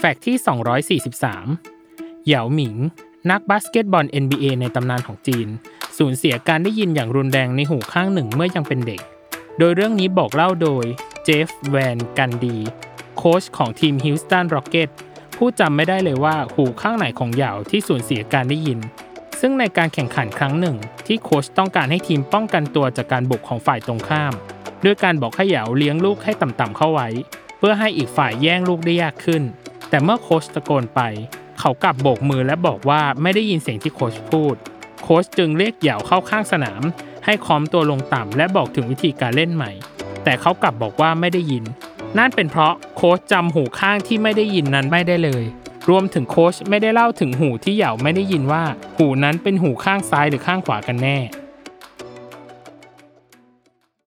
fact ที่ 243 เหยาหมิง นักบาสเกตบอล NBA ในตำนานของจีน สูญเสียการได้ยินอย่างรุนแรงในหูข้างหนึ่งเมื่อยังเป็นเด็ก โดยเรื่องนี้บอกเล่าโดย Jeff Van Gundy โค้ชของทีม Houston Rockets ผู้จำไม่ได้เลยว่าหูข้างไหนของเหยาที่สูญเสียการได้ยิน ซึ่งในการแข่งขันครั้งหนึ่ง ที่โค้ชต้องการให้ทีมป้องกันตัวจากการบุกของฝ่ายตรงข้าม ด้วยการบอกให้เหยาเลี้ยงลูกให้ต่ำๆเข้าไว้ เพื่อให้อีกฝ่ายแย่งลูกได้ยากขึ้น แต่เมื่อโค้ชตะโกนไป เขากลับโบกมือและบอกว่าไม่ได้ยินเสียงที่โค้ชพูด โค้ชจึงเรียกเหยาเข้าข้างสนาม ให้คอมตัวลงต่ำและบอกถึงวิธีการเล่นใหม่ แต่เขากลับบอกว่าไม่ได้ยิน นั่นเป็นเพราะโค้ชจำหูข้างที่ไม่ได้ยินนั้นไม่ได้เลย รวมถึงโค้ชไม่ได้เล่าถึงหูที่เหยาไม่ได้ยินว่า หูนั้นเป็นหูข้างซ้ายหรือข้างขวากันแน่